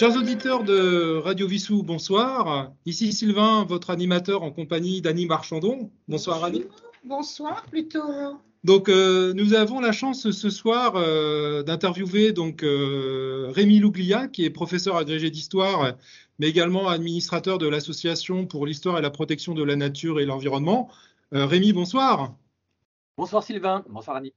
Chers auditeurs de Radio Vissou, bonsoir. Ici Sylvain, votre animateur en compagnie d'Annie Marchandon. Bonsoir Annie. Bonsoir plutôt. Donc euh, nous avons la chance ce soir euh, d'interviewer donc euh, Rémi Louglia, qui est professeur agrégé d'histoire, mais également administrateur de l'association pour l'histoire et la protection de la nature et l'environnement. Rémi, bonsoir. Bonsoir Sylvain. Bonsoir Annie.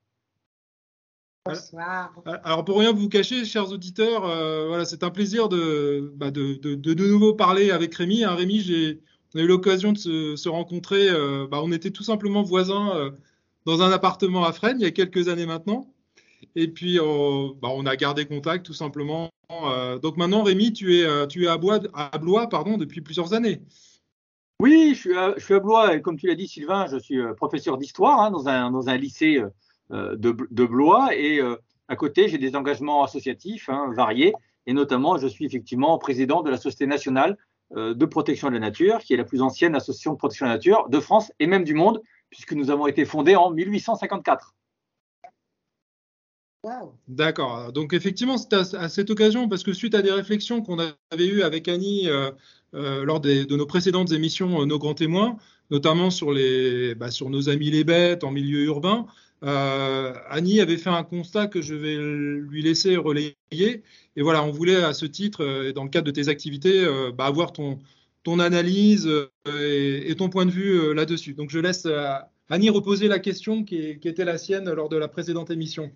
Bonsoir. Alors pour rien vous cacher, chers auditeurs, voilà, c'est un plaisir bah, de, de, de, de, nouveau parler avec Rémi. Hein, Rémi, j'ai on a eu l'occasion de se, se rencontrer. Bah, on était tout simplement voisins dans un appartement à Fresnes il y a quelques années maintenant. Et puis, euh, bah, on a gardé contact tout simplement. Euh, donc maintenant, Rémi, tu es, euh, tu es à, Blois, à Blois pardon, depuis plusieurs années. Oui, je suis à, je suis à Blois et comme tu l'as dit, Sylvain, je suis professeur d'histoire hein, dans, un, dans un lycée de, de, Blois et à côté, j'ai des engagements associatifs hein, variés et notamment, je suis effectivement président de la Société nationale de protection de la nature, qui est la plus ancienne association de protection de la nature de France et même du monde, puisque nous avons été fondés en 1854. D'accord. Donc effectivement, c'est à, cette occasion, parce que suite à des réflexions qu'on avait eues avec Annie euh, euh, lors de nos précédentes émissions, euh, Nos grands témoins, notamment sur, les, bah, sur nos amis les bêtes en milieu urbain, Annie avait fait un constat que je vais lui laisser relayer. Et voilà, on voulait à ce titre, dans le cadre de tes activités, bah, avoir ton, ton analyse euh, et, ton point de vue euh, là-dessus. Donc je laisse euh, Annie reposer la question qui, était la sienne lors de la précédente émission.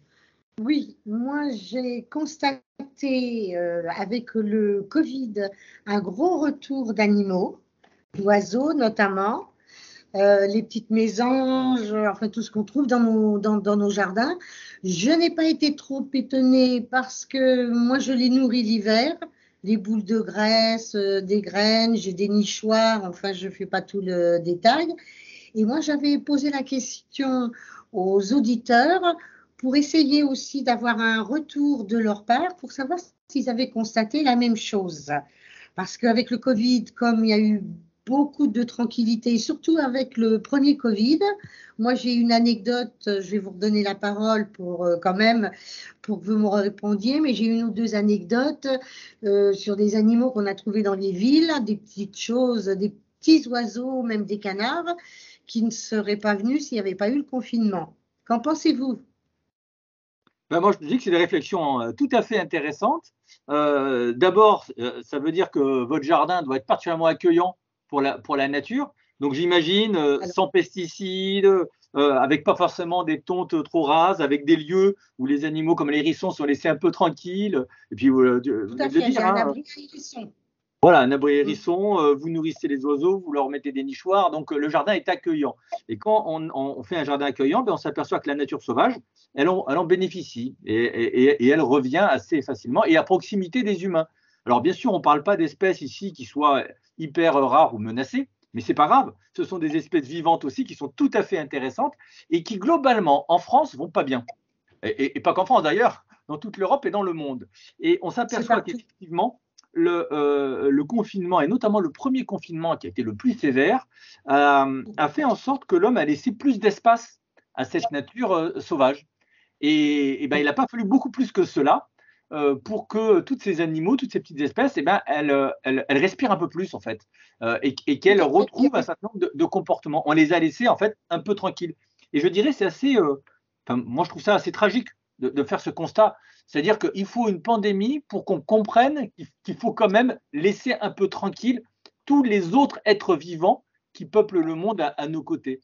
Oui, moi j'ai constaté avec le Covid un gros retour d'animaux, d'oiseaux notamment, les petites mésanges, enfin tout ce qu'on trouve dans nos, dans, dans nos jardins. Je n'ai pas été trop étonnée parce que moi je les nourris l'hiver des boules de graisse, euh, des graines, j'ai des nichoirs, enfin je ne fais pas tout le détail. Et moi j'avais posé la question aux auditeurs pour essayer aussi d'avoir un retour de leur part pour savoir s'ils avaient constaté la même chose. Parce qu'avec le Covid, comme il y a eu beaucoup de tranquillité, surtout avec le premier Covid. Moi, j'ai une anecdote, je vais vous redonner la parole pour euh, quand même, pour que vous me répondiez, mais j'ai une ou deux anecdotes euh, sur des animaux qu'on a trouvés dans les villes, des petites choses, des petits oiseaux, même des canards, qui ne seraient pas venus s'il n'y avait pas eu le confinement. Qu'en pensez-vous? Ben moi, je dis que c'est des réflexions euh, tout à fait intéressantes. D'abord, ça veut dire que votre jardin doit être particulièrement accueillant pour la, pour la nature. Donc j'imagine euh, sans pesticides, euh, avec pas forcément des tontes trop rases, avec des lieux où les animaux comme les hérissons sont laissés un peu tranquilles. Et puis euh, Tout à fait, dire, un hein, abri hérisson. Voilà, un abri hérisson, vous nourrissez les oiseaux, vous leur mettez des nichoirs, donc le jardin est accueillant. Et quand on, on fait un jardin accueillant, ben, on s'aperçoit que la nature sauvage, elle en, elle en bénéficie et, et, et, elle revient assez facilement et à proximité des humains. Alors bien sûr, on ne parle pas d'espèces ici qui soient hyper rares ou menacées, mais c'est pas grave. Ce sont des espèces vivantes aussi qui sont tout à fait intéressantes et qui globalement en France vont pas bien. Et, pas qu'en France d'ailleurs, dans toute l'Europe et dans le monde. Et on s'aperçoit qu'effectivement, le, euh, le, confinement, et notamment le premier confinement qui a été le plus sévère, euh, a fait en sorte que l'homme a laissé plus d'espace à cette nature euh, sauvage. Et, et ben, il n'a pas fallu beaucoup plus que cela euh, pour que tous ces animaux, toutes ces petites espèces, eh ben, elles, elles, respirent un peu plus en fait, euh, et, qu'elles retrouvent un certain nombre de, comportements. On les a laissés en fait un peu tranquilles. Et je dirais c'est assez, euh, moi je trouve ça assez tragique de, faire ce constat. C'est-à-dire qu'il faut une pandémie pour qu'on comprenne qu'il faut quand même laisser un peu tranquille tous les autres êtres vivants qui peuplent le monde à, nos côtés.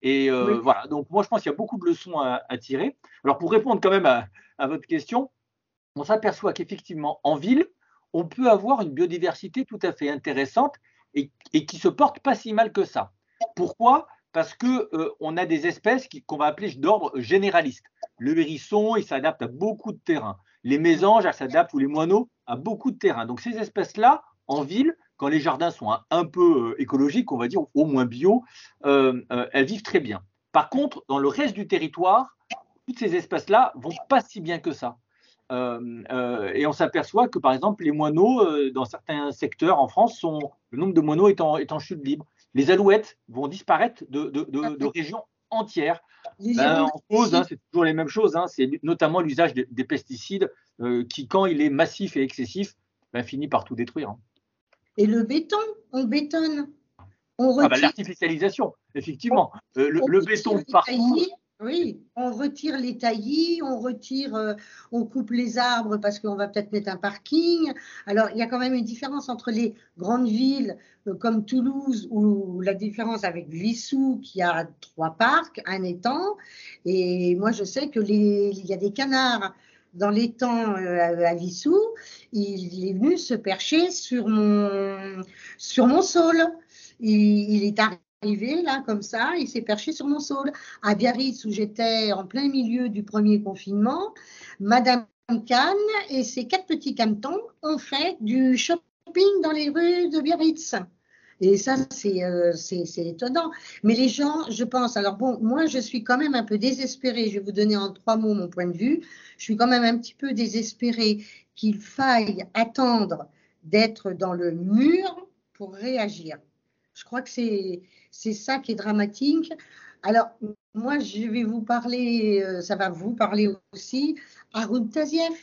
Et voilà, donc moi je pense qu'il y a beaucoup de leçons à, tirer. Alors pour répondre quand même à, à votre question, on s'aperçoit qu'effectivement, en ville, on peut avoir une biodiversité tout à fait intéressante et, qui se porte pas si mal que ça. Pourquoi? Parce que euh, a des espèces qu'on va appeler d'ordre généraliste. Le hérisson, il s'adapte à beaucoup de terrains. Les mésanges, elles s'adaptent, ou les moineaux, à beaucoup de terrains. Donc ces espèces-là, en ville, quand les jardins sont un, peu euh, écologiques, on va dire au moins bio, euh, elles vivent très bien. Par contre, dans le reste du territoire, toutes ces espèces-là vont pas si bien que ça. Euh, euh, et on s'aperçoit que, par exemple, les moineaux, euh, dans certains secteurs en France, sont, le nombre de moineaux est en, est en chute libre. Les alouettes vont disparaître de, de, de, régions entières. Ben, en cause, hein, c'est toujours les mêmes choses. Hein, c'est notamment l'usage des, pesticides qui, quand il est massif et excessif, ben, finit par tout détruire. Hein. Et le béton, on bétonne. On ah, bah, L'artificialisation, effectivement. Euh, le, béton partout. Oui, on retire les taillis, on retire, euh, on coupe les arbres parce qu'on va peut-être mettre un parking. Alors, il y a quand même une différence entre les grandes villes euh, comme Toulouse ou la différence avec Vissou qui a trois parcs, un étang. Et moi, je sais que il y a des canards dans l'étang euh, à Vissou. Il, est venu se percher sur mon, sur mon sol. Il, il est arrivé arrivé là comme ça, il s'est perché sur mon sol. À Biarritz, où j'étais en plein milieu du premier confinement, Madame Kahn et ses quatre petits cantons ont fait du shopping dans les rues de Biarritz. Et ça, euh, c'est étonnant. Mais les gens, je pense, alors bon, moi, je suis quand même un peu désespérée. Je vais vous donner en trois mots mon point de vue. Je suis quand même un petit peu désespérée qu'il faille attendre d'être dans le mur pour réagir. Je crois que c'est ça qui est dramatique. Alors, moi, je vais vous parler, euh, ça va vous parler aussi, Arun Taziev,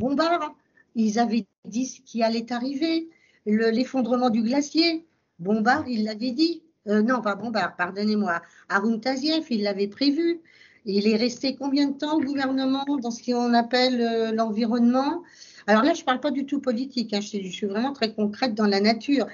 Bombard. Ils avaient dit ce qui allait arriver, l'effondrement du glacier. Bombard, il l'avait dit. Euh, non, pas Bombard, pardonnez-moi. Arun Taziev, il l'avait prévu. Il est resté combien de temps au gouvernement dans ce qu'on appelle euh, l'environnement? Alors là, je ne parle pas du tout politique, hein, je, suis vraiment très concrète dans la nature.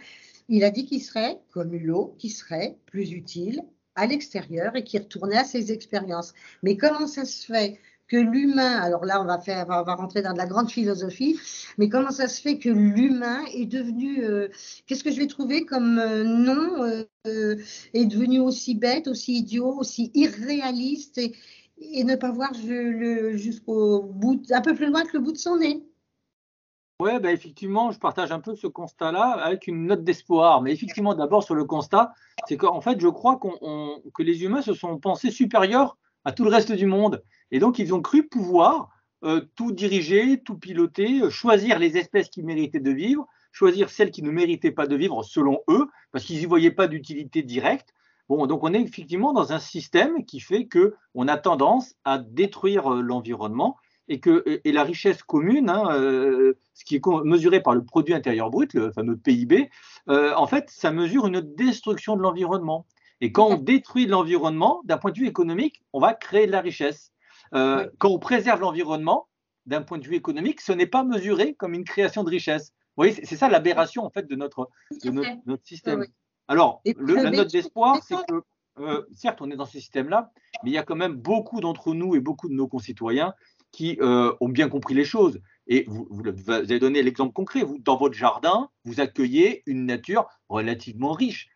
Il a dit qu'il serait, comme l'eau, qui serait plus utile à l'extérieur et qui retournait à ses expériences. Mais comment ça se fait que l'humain, alors là on va faire, rentrer dans de la grande philosophie, mais comment ça se fait que l'humain est devenu, euh, qu'est-ce que je vais trouver comme euh, nom, euh, est devenu aussi bête, aussi idiot, aussi irréaliste et, ne pas voir jusqu'au bout, un peu plus loin que le bout de son nez? Oui, bah, effectivement, je partage un peu ce constat-là avec une note d'espoir. Mais effectivement, d'abord sur le constat, c'est qu'en fait, je crois que les humains se sont pensés supérieurs à tout le reste du monde. Et donc, ils ont cru pouvoir euh, tout diriger, tout piloter, euh, choisir les espèces qui méritaient de vivre, choisir celles qui ne méritaient pas de vivre selon eux, parce qu'ils n'y voyaient pas d'utilité directe. Bon, donc on est effectivement dans un système qui fait qu'on a tendance à détruire euh, l'environnement et que et la richesse commune, hein, euh, ce qui est mesuré par le produit intérieur brut, le fameux PIB, euh, en fait, ça mesure une destruction de l'environnement. Et quand on détruit l'environnement, d'un point de vue économique, on va créer de la richesse. Euh, quand on préserve l'environnement, d'un point de vue économique, ce n'est pas mesuré comme une création de richesse. Vous voyez, c'est ça l'aberration en fait de notre, notre, système. Alors, la note d'espoir, c'est que certes, on est dans ce système-là, mais il y a quand même beaucoup d'entre nous et beaucoup de nos concitoyens qui euh, ont bien compris les choses. Et vous, avez donné l'exemple concret. Vous, dans votre jardin, vous accueillez une nature relativement riche.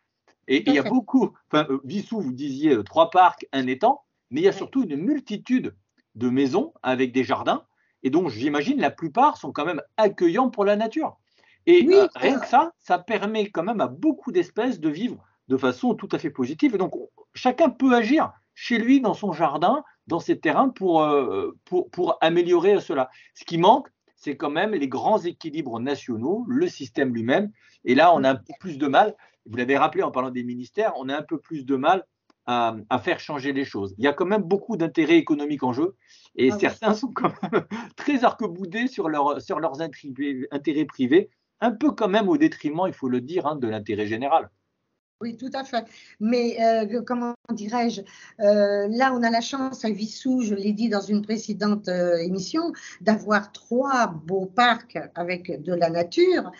Et il y a beaucoup, enfin, euh, Vissou, vous disiez euh, trois parcs, un étang, mais il y a surtout une multitude de maisons avec des jardins, et donc j'imagine la plupart sont quand même accueillants pour la nature. Et rien que ça, ça permet quand même à beaucoup d'espèces de vivre de façon tout à fait positive. Et donc chacun peut agir chez lui, dans son jardin, dans ses terrains pour, euh, pour, pour améliorer cela. Ce qui manque, c'est quand même les grands équilibres nationaux, le système lui-même. Et là, on a un peu plus de mal, vous l'avez rappelé en parlant des ministères, on a un peu plus de mal à, à faire changer les choses. Il y a quand même beaucoup d'intérêts économiques en jeu et ah certains sont quand même très arc-boudés sur, leur, sur leurs intérêts privés, un peu quand même au détriment, il faut le dire, hein, de l'intérêt général. Oui, tout à fait. Mais euh, comment dirais-je euh, Là, on a la chance à Vissou, je l'ai dit dans une précédente euh, émission, d'avoir trois beaux parcs avec de la nature.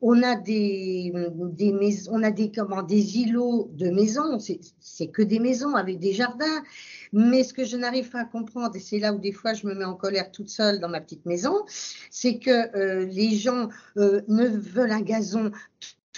On a des, maisons, on a des comment des îlots de maisons. C'est que des maisons avec des jardins. Mais ce que je n'arrive pas à comprendre, et c'est là où des fois je me mets en colère toute seule dans ma petite maison, c'est que les gens ne veulent un gazon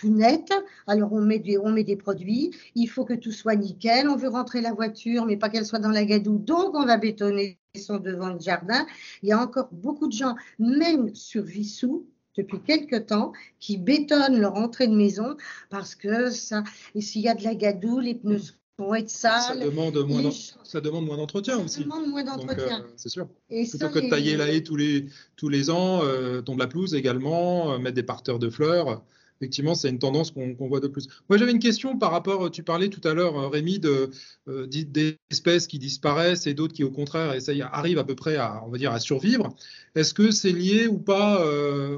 tout net. Alors on met, des, on met des produits, il faut que tout soit nickel, on veut rentrer la voiture, mais pas qu'elle soit dans la gadoue, donc on va bétonner son devant le jardin. Il y a encore beaucoup de gens, même sur Vissou, depuis quelque temps, qui bétonnent leur entrée de maison parce que ça, s'il y a de la gadoue, les pneus vont être sales. Ça demande moins, ça demande moins d'entretien aussi. Ça demande moins d'entretien. Euh, c'est sûr. Et Plutôt que de tailler la haie tous les, tous les ans, euh, de la pelouse également, euh, mettre des parteurs de fleurs. Effectivement, c'est une tendance qu'on voit de plus. Moi, j'avais une question par rapport, tu parlais tout à l'heure, Rémi, de, d'espèces qui disparaissent et d'autres qui, au contraire, arrivent à peu près à, on va dire, à survivre. Est-ce que c'est lié ou pas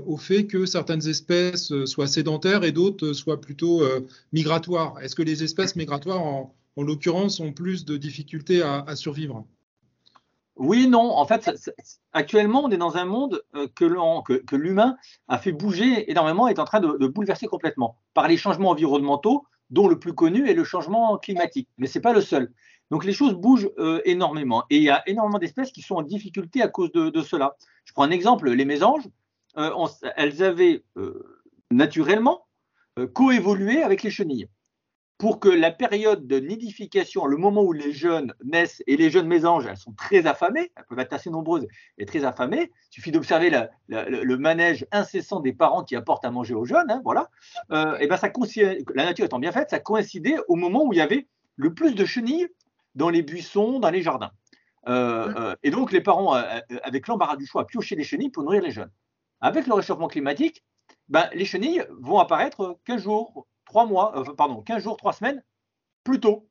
au fait que certaines espèces soient sédentaires et d'autres soient plutôt migratoires? Est-ce que les espèces migratoires, en, l'occurrence, ont plus de difficultés à survivre? Oui, non. En fait, actuellement, on est dans un monde euh, que, l'humain a fait bouger énormément et est en train de, bouleverser complètement par les changements environnementaux, dont le plus connu est le changement climatique. Mais ce n'est pas le seul. Donc les choses bougent euh, énormément et il y a énormément d'espèces qui sont en difficulté à cause de, cela. Je prends un exemple, les mésanges, euh, elles avaient naturellement coévolué avec les chenilles pour que la période de nidification, le moment où les jeunes naissent, et les jeunes mésanges, elles sont très affamées, elles peuvent être assez nombreuses et très affamées, il suffit d'observer le manège incessant des parents qui apportent à manger aux jeunes, hein, voilà, euh, et ben ça la nature étant bien faite, ça coïncidait au moment où il y avait le plus de chenilles dans les buissons, dans les jardins. Euh, mmh. euh, et donc les parents, avec l'embarras du choix, piochaient les chenilles pour nourrir les jeunes. Avec le réchauffement climatique, ben, les chenilles vont apparaître 15 jours, trois mois, euh, pardon, 15 jours, trois semaines plus tôt.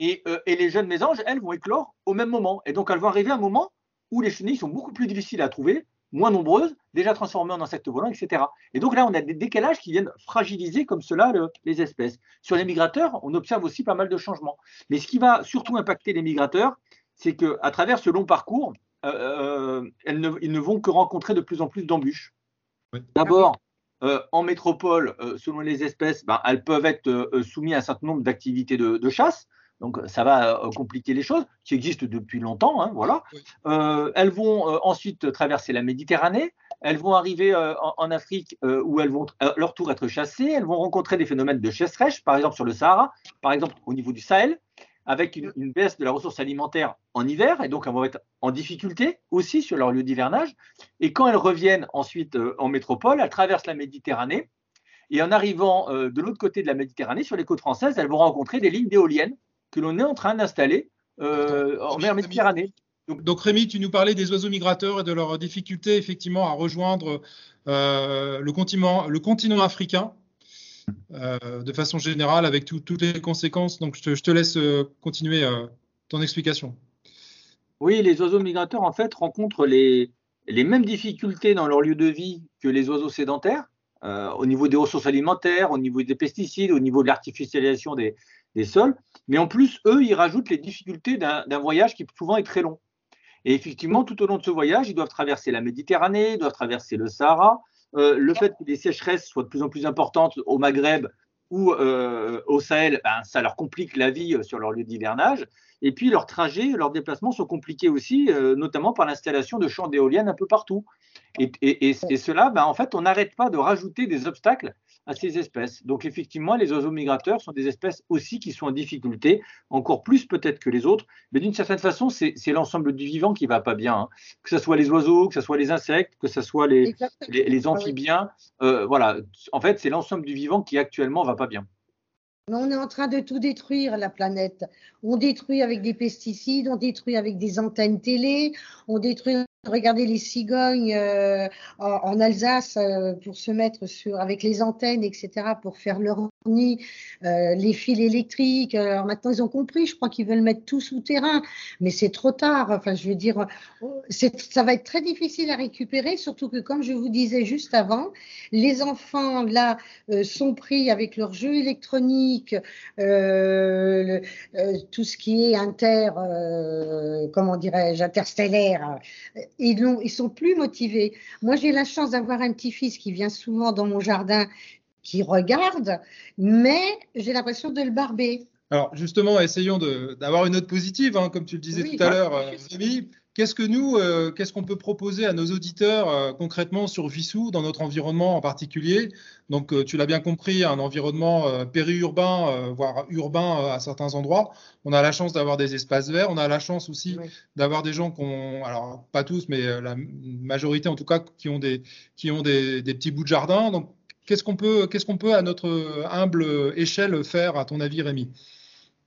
Et, euh, et, les jeunes mésanges, elles, vont éclore au même moment. Et donc, elles vont arriver à un moment où les chenilles sont beaucoup plus difficiles à trouver, moins nombreuses, déjà transformées en insectes volants, etc. Et donc là, on a des décalages qui viennent fragiliser comme cela les espèces. Sur les migrateurs, on observe aussi pas mal de changements. Mais ce qui va surtout impacter les migrateurs, c'est qu'à travers ce long parcours, euh, elles ne, ils ne vont que rencontrer de plus en plus d'embûches. D'abord, euh, en métropole, euh, selon les espèces, ben, elles peuvent être euh, soumises à un certain nombre d'activités de, chasse. Donc ça va compliquer les choses, qui existent depuis longtemps. Hein, voilà. elles vont ensuite traverser la Méditerranée. Elles vont arriver en, Afrique où elles vont à leur tour être chassées. Elles vont rencontrer des phénomènes de chasse-rêche, par exemple sur le Sahara, par exemple au niveau du Sahel avec une, baisse de la ressource alimentaire en hiver, et donc elles vont être en difficulté aussi sur leur lieu d'hivernage. Et quand elles reviennent ensuite euh, en métropole, elles traversent la Méditerranée, et en arrivant euh, de l'autre côté de la Méditerranée, sur les côtes françaises, elles vont rencontrer des lignes d'éoliennes que l'on est en train d'installer euh, en mer Méditerranée. Donc, donc, Rémi, tu nous parlais des oiseaux migrateurs et de leur difficulté effectivement à rejoindre le, continent, le continent africain. Euh, de façon générale avec toutes les conséquences. Donc, je te, laisse euh, continuer euh, ton explication. Oui, les oiseaux migrateurs, en fait, rencontrent les, mêmes difficultés dans leur lieu de vie que les oiseaux sédentaires, au niveau des ressources alimentaires, au niveau des pesticides, au niveau de l'artificialisation des, des, sols. Mais en plus, eux, ils rajoutent les difficultés d'un voyage qui souvent est très long. Et effectivement, tout au long de ce voyage, ils doivent traverser la Méditerranée, ils doivent traverser le Sahara, euh, le fait que les sécheresses soient de plus en plus importantes au Maghreb ou euh, au Sahel, ben, ça leur complique la vie euh, sur leur lieu d'hivernage. Et puis leurs trajets, leurs déplacements sont compliqués aussi, notamment par l'installation de champs d'éoliennes un peu partout. Et, et, cela, ben, en fait, on n'arrête pas de rajouter des obstacles à ces espèces. Donc effectivement, les oiseaux migrateurs sont des espèces aussi qui sont en difficulté, encore plus peut-être que les autres, mais d'une certaine façon, c'est l'ensemble du vivant qui va pas bien, hein. que ce soit les oiseaux, que ce soit les insectes, que ce soit les, les, amphibiens. Euh, voilà, en fait, c'est l'ensemble du vivant qui actuellement va pas bien. On est en train de tout détruire, la planète. On détruit avec des pesticides, on détruit avec des antennes télé, on détruit Regardez les cigognes euh, en, Alsace euh, pour se mettre sur avec les antennes, etc., pour faire leur nid, euh, les fils électriques. Alors maintenant, ils ont compris. Je crois qu'ils veulent mettre tout souterrain, mais c'est trop tard. Enfin, je veux dire, ça va être très difficile à récupérer, surtout que, comme je vous disais juste avant, les enfants là sont pris avec leurs jeux électroniques, tout ce qui est inter, comment dirais-je, interstellaire ils ne sont plus motivés. Moi, j'ai la chance d'avoir un petit-fils qui vient souvent dans mon jardin, qui regarde, mais j'ai l'impression de le barber. Alors justement, essayons d'avoir une note positive, hein, comme tu le disais tout à l'heure, euh, Qu'est-ce que nous, euh, qu'est-ce qu'on peut proposer à nos auditeurs euh, concrètement sur Vissou, dans notre environnement en particulier? Donc, tu l'as bien compris, un environnement périurbain, voire urbain à certains endroits. On a la chance d'avoir des espaces verts. On a la chance aussi d'avoir des gens qui ont, alors pas tous, mais la majorité en tout cas, qui ont des, qui ont des, des petits bouts de jardin. Donc, qu'est-ce qu'on peut, qu'est-ce qu'on peut à notre humble échelle faire, à ton avis, Rémi?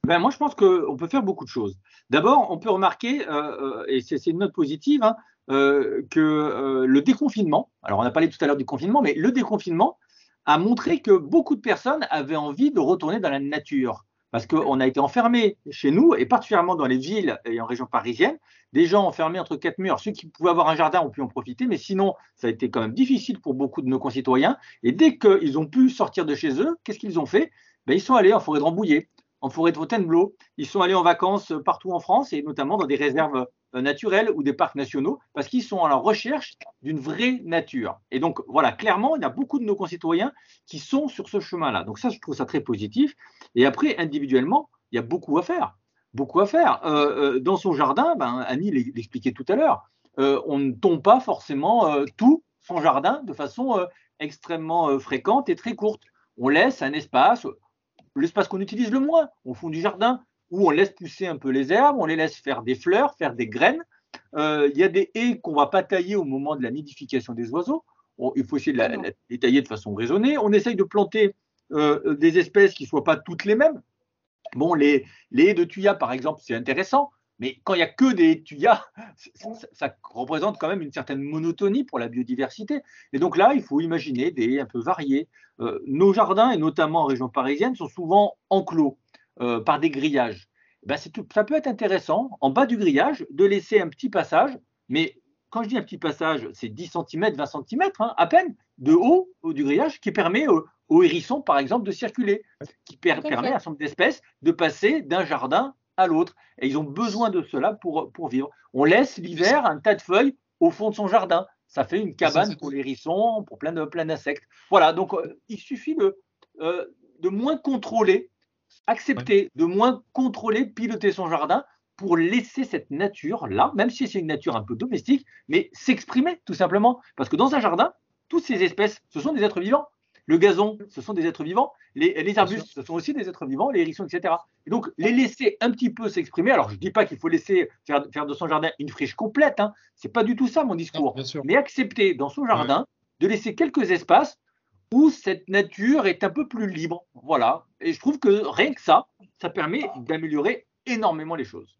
Ben, moi, je pense qu'on peut faire beaucoup de choses. D'abord, on peut remarquer, euh, euh, et c'est une note positive, hein, euh, que le déconfinement, alors on a parlé tout à l'heure du confinement, mais le déconfinement a montré que beaucoup de personnes avaient envie de retourner dans la nature. Parce qu'on a été enfermés chez nous, et particulièrement dans les villes et en région parisienne, des gens enfermés entre quatre murs. Ceux qui pouvaient avoir un jardin ont pu en profiter, mais sinon, ça a été quand même difficile pour beaucoup de nos concitoyens. Et dès qu'ils ont pu sortir de chez eux, qu'est-ce qu'ils ont fait? Ben, Ils sont allés en forêt de Rambouillet, en forêt de Fontainebleau. Ils sont allés en vacances partout en France, et notamment dans des réserves naturels ou des parcs nationaux, parce qu'ils sont à la recherche d'une vraie nature. Et donc, voilà, clairement, il y a beaucoup de nos concitoyens qui sont sur ce chemin-là. Donc ça, je trouve ça très positif. Et après, individuellement, il y a beaucoup à faire. Beaucoup à faire. Euh, euh, dans son jardin, ben, Annie l'expliquait tout à l'heure, on ne tombe pas forcément tout son jardin de façon extrêmement fréquente et très courte. On laisse un espace, l'espace qu'on utilise le moins au fond du jardin, où on laisse pousser un peu les herbes, on les laisse faire des fleurs, faire des graines. Euh, il y a des haies qu'on ne va pas tailler au moment de la nidification des oiseaux. il faut essayer de les tailler de façon raisonnée. On essaye de planter euh, des espèces qui ne soient pas toutes les mêmes. Bon, les, haies de tuya, par exemple, c'est intéressant, mais quand il n'y a que des tuyas, ça, représente quand même une certaine monotonie pour la biodiversité. Et donc là, il faut imaginer des haies un peu variées. Euh, nos jardins, et notamment en région parisienne, sont souvent enclos. Euh, par des grillages. Ben ça peut être intéressant, en bas du grillage, de laisser un petit passage, mais quand je dis un petit passage, c'est 10 cm, 20 cm, à peine, de haut, du grillage, qui permet aux, hérissons, par exemple, de circuler, qui permet à un certain nombre d'espèces de passer d'un jardin à l'autre. Et ils ont besoin de cela pour, pour vivre. On laisse l'hiver un tas de feuilles au fond de son jardin. Ça fait une cabane pour les hérissons, pour plein d'insectes. Plein voilà, donc euh, il suffit de, euh, de moins contrôler accepter de moins contrôler, piloter son jardin pour laisser cette nature-là, même si c'est une nature un peu domestique, mais s'exprimer tout simplement. Parce que dans un jardin, toutes ces espèces, ce sont des êtres vivants. Le gazon, ce sont des êtres vivants. Les, arbustes, ce sont aussi des êtres vivants, les hérissons, etc. Et donc, les laisser un petit peu s'exprimer. Alors, je ne dis pas qu'il faut laisser faire, de son jardin une friche complète. Hein. Ce n'est pas du tout ça mon discours. mais accepter dans son jardin de laisser quelques espaces où cette nature est un peu plus libre. Voilà. Et je trouve que rien que ça, ça permet d'améliorer énormément les choses.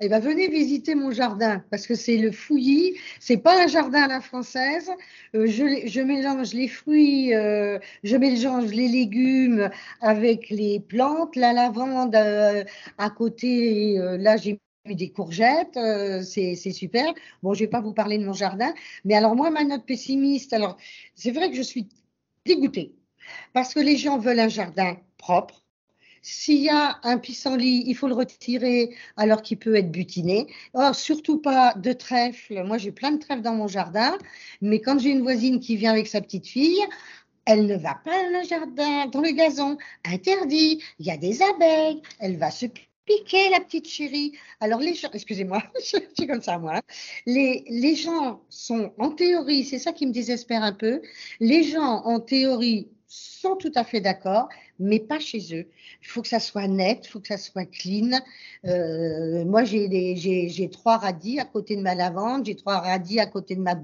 Eh bien, venez visiter mon jardin parce que c'est le fouillis. C'est pas un jardin à la française. Euh, je, mélange les fruits, euh, je mélange les légumes avec les plantes, la lavande euh, à côté. là, j'ai mis des courgettes, c'est super. Bon, je vais pas vous parler de mon jardin, mais alors moi, ma note pessimiste. Alors, c'est vrai que je suis dégoûté parce que les gens veulent un jardin propre. S'il y a un pissenlit, il faut le retirer alors qu'il peut être butiné. Or, surtout pas de trèfle. Moi, j'ai plein de trèfles dans mon jardin, mais quand j'ai une voisine qui vient avec sa petite fille, elle ne va pas dans le jardin, dans le gazon, interdit. Il y a des abeilles, elle va se piquer la petite chérie. Alors les gens, excusez-moi, je suis comme ça moi. Hein. Les, les gens sont en théorie, c'est ça qui me désespère un peu. Les gens en théorie sont tout à fait d'accord, mais pas chez eux. Il faut que ça soit net, il faut que ça soit clean. Euh, moi, j'ai trois radis à côté de ma lavande, j'ai trois radis à côté de ma,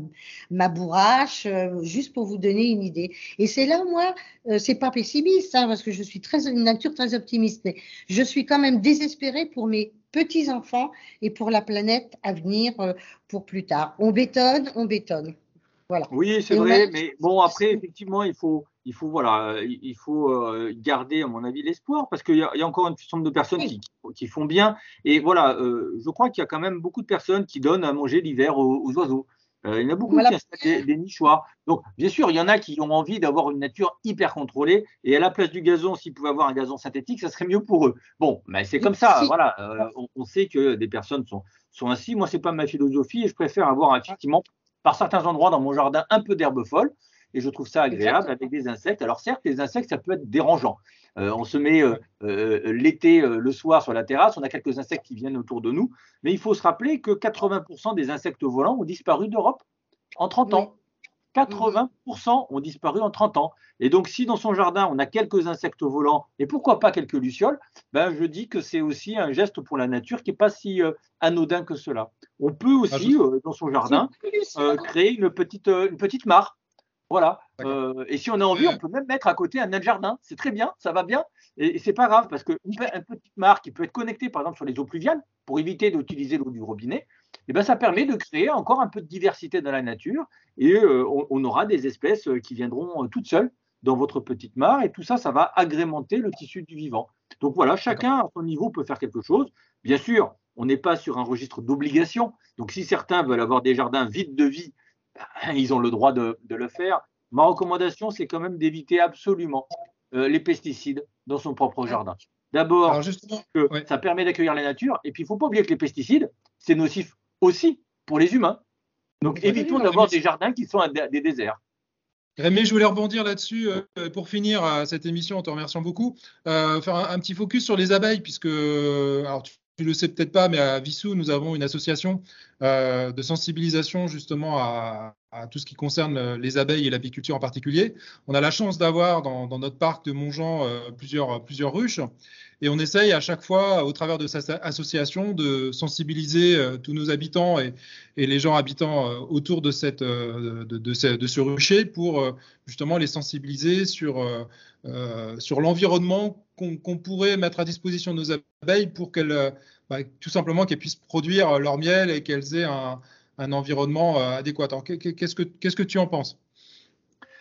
ma bourrache, euh, juste pour vous donner une idée. Et c'est là, moi, euh, c'est pas pessimiste, hein, parce que je suis très une nature très optimiste, mais je suis quand même désespérée pour mes petits-enfants et pour la planète à venir pour plus tard. On bétonne, on bétonne. Voilà. Oui, c'est vrai, mais bon, après, effectivement, il faut, il faut, voilà, il faut euh, garder, à mon avis, l'espoir, parce qu'il y, a encore une nombre de personnes qui, font bien. Et voilà, euh, je crois qu'il y a quand même beaucoup de personnes qui donnent à manger l'hiver aux, oiseaux. Euh, il y en a beaucoup qui installent des, nichoirs. Donc, bien sûr, il y en a qui ont envie d'avoir une nature hyper contrôlée. Et à la place du gazon, s'ils pouvaient avoir un gazon synthétique, ça serait mieux pour eux. Bon, mais c'est comme ça. Voilà, on, sait que des personnes sont, sont ainsi. Moi, c'est pas ma philosophie et je préfère avoir effectivement, par certains endroits dans mon jardin, un peu d'herbe folle et je trouve ça agréable avec des insectes. Alors certes, les insectes, ça peut être dérangeant. Euh, on se met euh, euh, l'été, le soir sur la terrasse, on a quelques insectes qui viennent autour de nous, mais il faut se rappeler que 80% des insectes volants ont disparu d'Europe en 30 ans. 80% ont disparu en 30 ans. Et donc, si dans son jardin, on a quelques insectes volants, et pourquoi pas quelques lucioles, ben, je dis que c'est aussi un geste pour la nature qui n'est pas si anodin que cela. On peut ah, aussi, dans son jardin, créer une petite, une petite mare voilà. Euh, et si on a envie, on peut même mettre à côté un nain jardin. C'est très bien, ça va bien. Et, c'est pas grave parce qu'une petite mare qui peut être connectée par exemple sur les eaux pluviales pour éviter d'utiliser l'eau du robinet, eh ben, ça permet de créer encore un peu de diversité dans la nature et euh, on, aura des espèces euh, qui viendront toutes seules dans votre petite mare, et tout ça, ça va agrémenter le tissu du vivant. Donc voilà, chacun à son niveau peut faire quelque chose. Bien sûr, on n'est pas sur un registre d'obligation. Donc si certains veulent avoir des jardins vides de vie, ils ont le droit de, le faire. Ma recommandation, c'est quand même d'éviter absolument euh, les pesticides dans son propre jardin. D'abord, que ça permet d'accueillir la nature, et puis il ne faut pas oublier que les pesticides, c'est nocif aussi pour les humains. Donc évitons d'avoir des jardins qui sont des déserts. Rémi, je voulais rebondir là-dessus euh, pour finir cette émission en te remerciant beaucoup. Euh, faire un, petit focus sur les abeilles, puisque alors tu, tu le sais peut-être pas, mais à Vissou, nous avons une association euh, de sensibilisation justement à, tout ce qui concerne les abeilles et l'apiculture en particulier. On a la chance d'avoir dans, notre parc de Montjean plusieurs, plusieurs ruches. Et on essaye à chaque fois, au travers de cette association, de sensibiliser euh, tous nos habitants et, les gens habitant euh, autour de, euh, de, ce, rucher pour justement les sensibiliser sur l'environnement qu'on pourrait mettre à disposition de nos abeilles pour qu'elles, bah, tout simplement, qu'elles puissent produire leur miel et qu'elles aient un, environnement adéquat. Qu'est-ce que, tu en penses?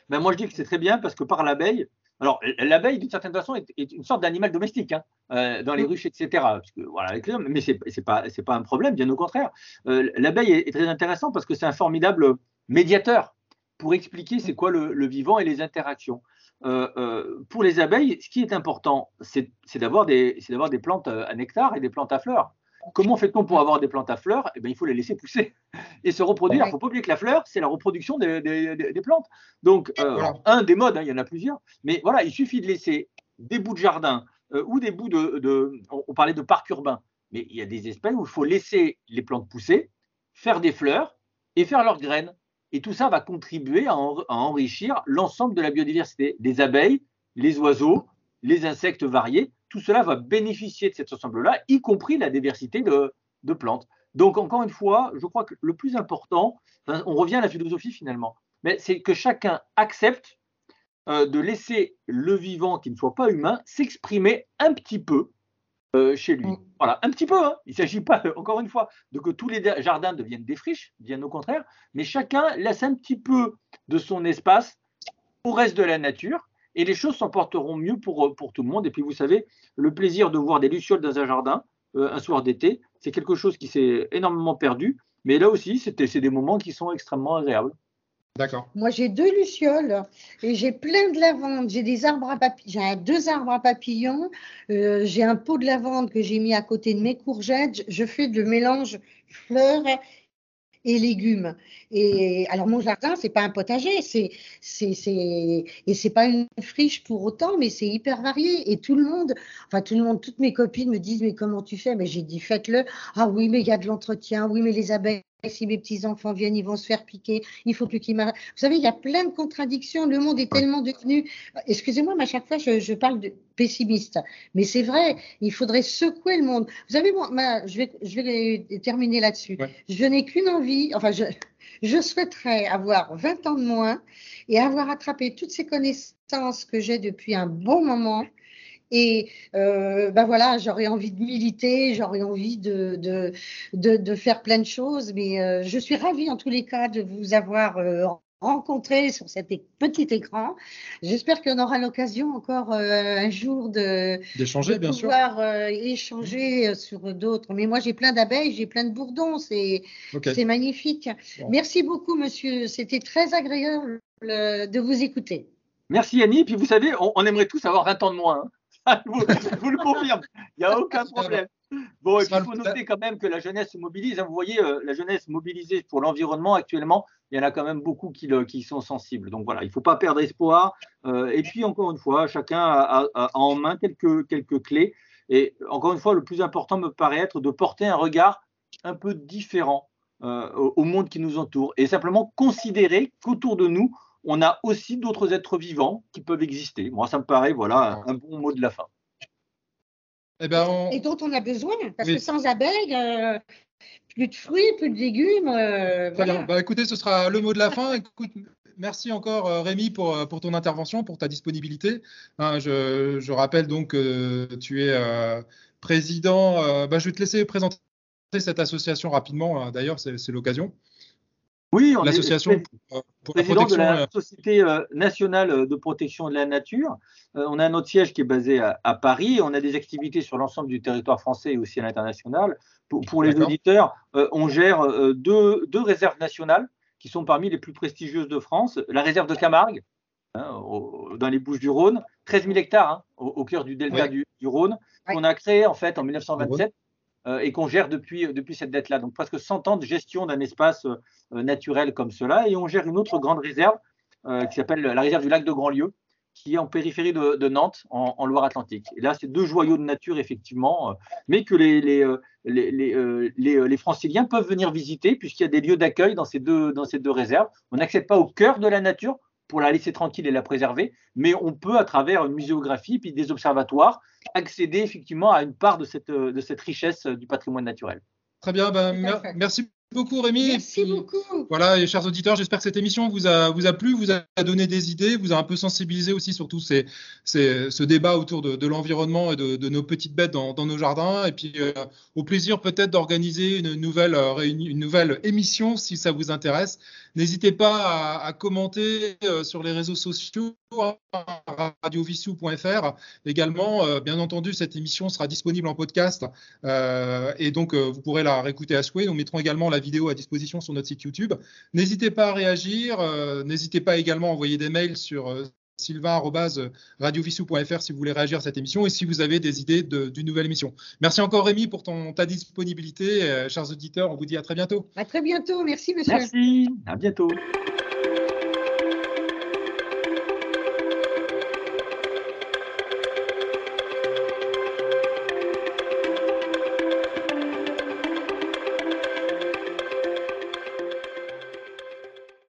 Ben Moi, je dis que c'est très bien parce que par l'abeille, alors, l'abeille, d'une certaine façon, est, une sorte d'animal domestique hein, euh, dans les ruches, etc. Parce que, voilà, avec mais ce n'est pas, pas, un problème, bien au contraire. Euh, l'abeille est, très intéressant parce que c'est un formidable médiateur pour expliquer c'est quoi le, vivant et les interactions. Euh, pour les abeilles, ce qui est important, c'est d'avoir des, des plantes à nectar et des plantes à fleurs. Comment fait-on pour avoir des plantes à fleurs? Eh bien, Il faut les laisser pousser et se reproduire. Il ne faut pas oublier que la fleur, c'est la reproduction des, plantes. Donc, euh, un des modes, hein, il y en a plusieurs, mais voilà, il suffit de laisser des bouts de jardin euh, ou des bouts de, On parlait de parc urbain, mais il y a des espèces où il faut laisser les plantes pousser, faire des fleurs et faire leurs graines. Et tout ça va contribuer à, enrichir l'ensemble de la biodiversité des abeilles, les oiseaux, les insectes variés tout cela va bénéficier de cet ensemble-là, y compris la diversité de, plantes. Donc, encore une fois, je crois que le plus important, on revient à la philosophie finalement, mais c'est que chacun accepte euh, de laisser le vivant qui ne soit pas humain s'exprimer un petit peu euh, chez lui. Mm. Voilà, un petit peu. Hein. Il ne s'agit pas, encore une fois, de que tous les jardins deviennent des friches, bien au contraire, mais chacun laisse un petit peu de son espace au reste de la nature et les choses s'emporteront mieux pour, euh, pour tout le monde. Et puis vous savez, le plaisir de voir des lucioles dans un jardin euh, un soir d'été, c'est quelque chose qui s'est énormément perdu. Mais là aussi, c'est des moments qui sont extrêmement agréables. D'accord. Moi, j'ai deux lucioles et j'ai plein de lavande. J'ai des arbres à papillons, j'ai deux arbres à papillons. Euh, j'ai un pot de lavande que j'ai mis à côté de mes courgettes. Je fais le mélange fleurs et légumes. Et alors mon jardin, c'est pas un potager, c'est c'est et c'est pas une friche pour autant, mais c'est hyper varié. Et tout le monde, enfin tout le monde, toutes mes copines me disent mais comment tu fais? Mais j'ai dit faites-le. Ah oui, mais il y a de l'entretien. Oui, mais les abeilles si mes petits-enfants viennent, ils vont se faire piquer, il faut plus qu'ils m'arrêtent. Vous savez, il y a plein de contradictions. Le monde est tellement devenu. Excusez-moi, mais à chaque fois, je, parle de pessimiste. Mais c'est vrai, il faudrait secouer le monde. Vous savez, moi, je, vais, je vais terminer là-dessus. Je n'ai qu'une envie, enfin, je, je souhaiterais avoir 20 ans de moins et avoir attrapé toutes ces connaissances que j'ai depuis un bon moment et euh, ben voilà, j'aurais envie de militer, j'aurais envie de, de, de, faire plein de choses, mais euh, je suis ravie en tous les cas de vous avoir euh, rencontré sur cet petit écran. J'espère qu'on aura l'occasion encore un jour de d'échanger, bien pouvoir échanger sur d'autres. Mais moi, j'ai plein d'abeilles, j'ai plein de bourdons, c'est c'est magnifique. Merci beaucoup, monsieur. C'était très agréable de vous écouter. Merci Annie. Puis vous savez, on, aimerait tous avoir 20 ans de moins. Hein. Je vous le confirme, il n'y a aucun problème. Bon, il faut noter quand même que la jeunesse se mobilise. Hein. Vous voyez, euh, la jeunesse mobilisée pour l'environnement actuellement, il y en a quand même beaucoup qui, qui sont sensibles. Donc voilà, il ne faut pas perdre espoir. Euh, et puis, encore une fois, chacun a, en main quelques, quelques clés. Et encore une fois, le plus important me paraît être de porter un regard un peu différent euh, au monde qui nous entoure et simplement considérer qu'autour de nous, on a aussi d'autres êtres vivants qui peuvent exister. Moi, ça me paraît voilà un bon mot de la fin. Eh ben, Et dont on a besoin, parce que sans abeilles, euh, plus de fruits, plus de légumes. Euh, bah, écoutez, ce sera le mot de la fin. merci encore euh, Rémi pour, pour ton intervention, pour ta disponibilité. Hein, je, rappelle donc que tu es président. Bah, je vais te laisser présenter cette association rapidement. Hein. D'ailleurs, c'est l'occasion. Oui, on l'association pour, pour la président de la Société nationale de protection de la nature. on a un autre siège qui est basé à, Paris. On a des activités sur l'ensemble du territoire français et aussi à l'international. Pour, les auditeurs, on gère deux, deux réserves nationales qui sont parmi les plus prestigieuses de France. La réserve de Camargue, Hein, dans les Bouches du Rhône, 13 000 hectares hein, au, cœur du delta du, Rhône, qu'on a créé en fait en 1927 euh, et qu'on gère depuis, depuis cette date-là. Donc presque 100 ans de gestion d'un espace euh, naturel comme cela. Et on gère une autre grande réserve euh, qui s'appelle la réserve du lac de Grandlieu, qui est en périphérie de, Nantes, en, Loire-Atlantique. Et là, c'est deux joyaux de nature, effectivement, mais que les, les, franciliens peuvent venir visiter, puisqu'il y a des lieux d'accueil dans ces deux réserves. On n'accède pas au cœur de la nature, pour la laisser tranquille et la préserver, mais on peut, à travers une muséographie puis des observatoires, accéder effectivement à une part de cette, de cette richesse du patrimoine naturel. Très bien, ben, merci beaucoup Rémi. Merci beaucoup. Voilà, et chers auditeurs, j'espère que cette émission vous a, vous a plu, vous a donné des idées, vous a un peu sensibilisé aussi sur tout ces, ce débat autour de, l'environnement et de, nos petites bêtes dans, nos jardins. Et puis euh, au plaisir peut-être d'organiser une nouvelle, euh, une nouvelle émission si ça vous intéresse. N'hésitez pas à, commenter euh, sur les réseaux sociaux, radiovissou.fr. Également, bien entendu, cette émission sera disponible en podcast et donc vous pourrez la réécouter à souhait. Nous mettrons également la vidéo à disposition sur notre site YouTube. N'hésitez pas à réagir. Euh, n'hésitez pas également à envoyer des mails sur euh, sylvain.radiovissou.fr si vous voulez réagir à cette émission et si vous avez des idées d'une nouvelle émission. Merci encore Rémi pour ton, ta disponibilité. Euh, chers auditeurs, on vous dit à très bientôt. À très bientôt. Merci monsieur. Merci. À bientôt.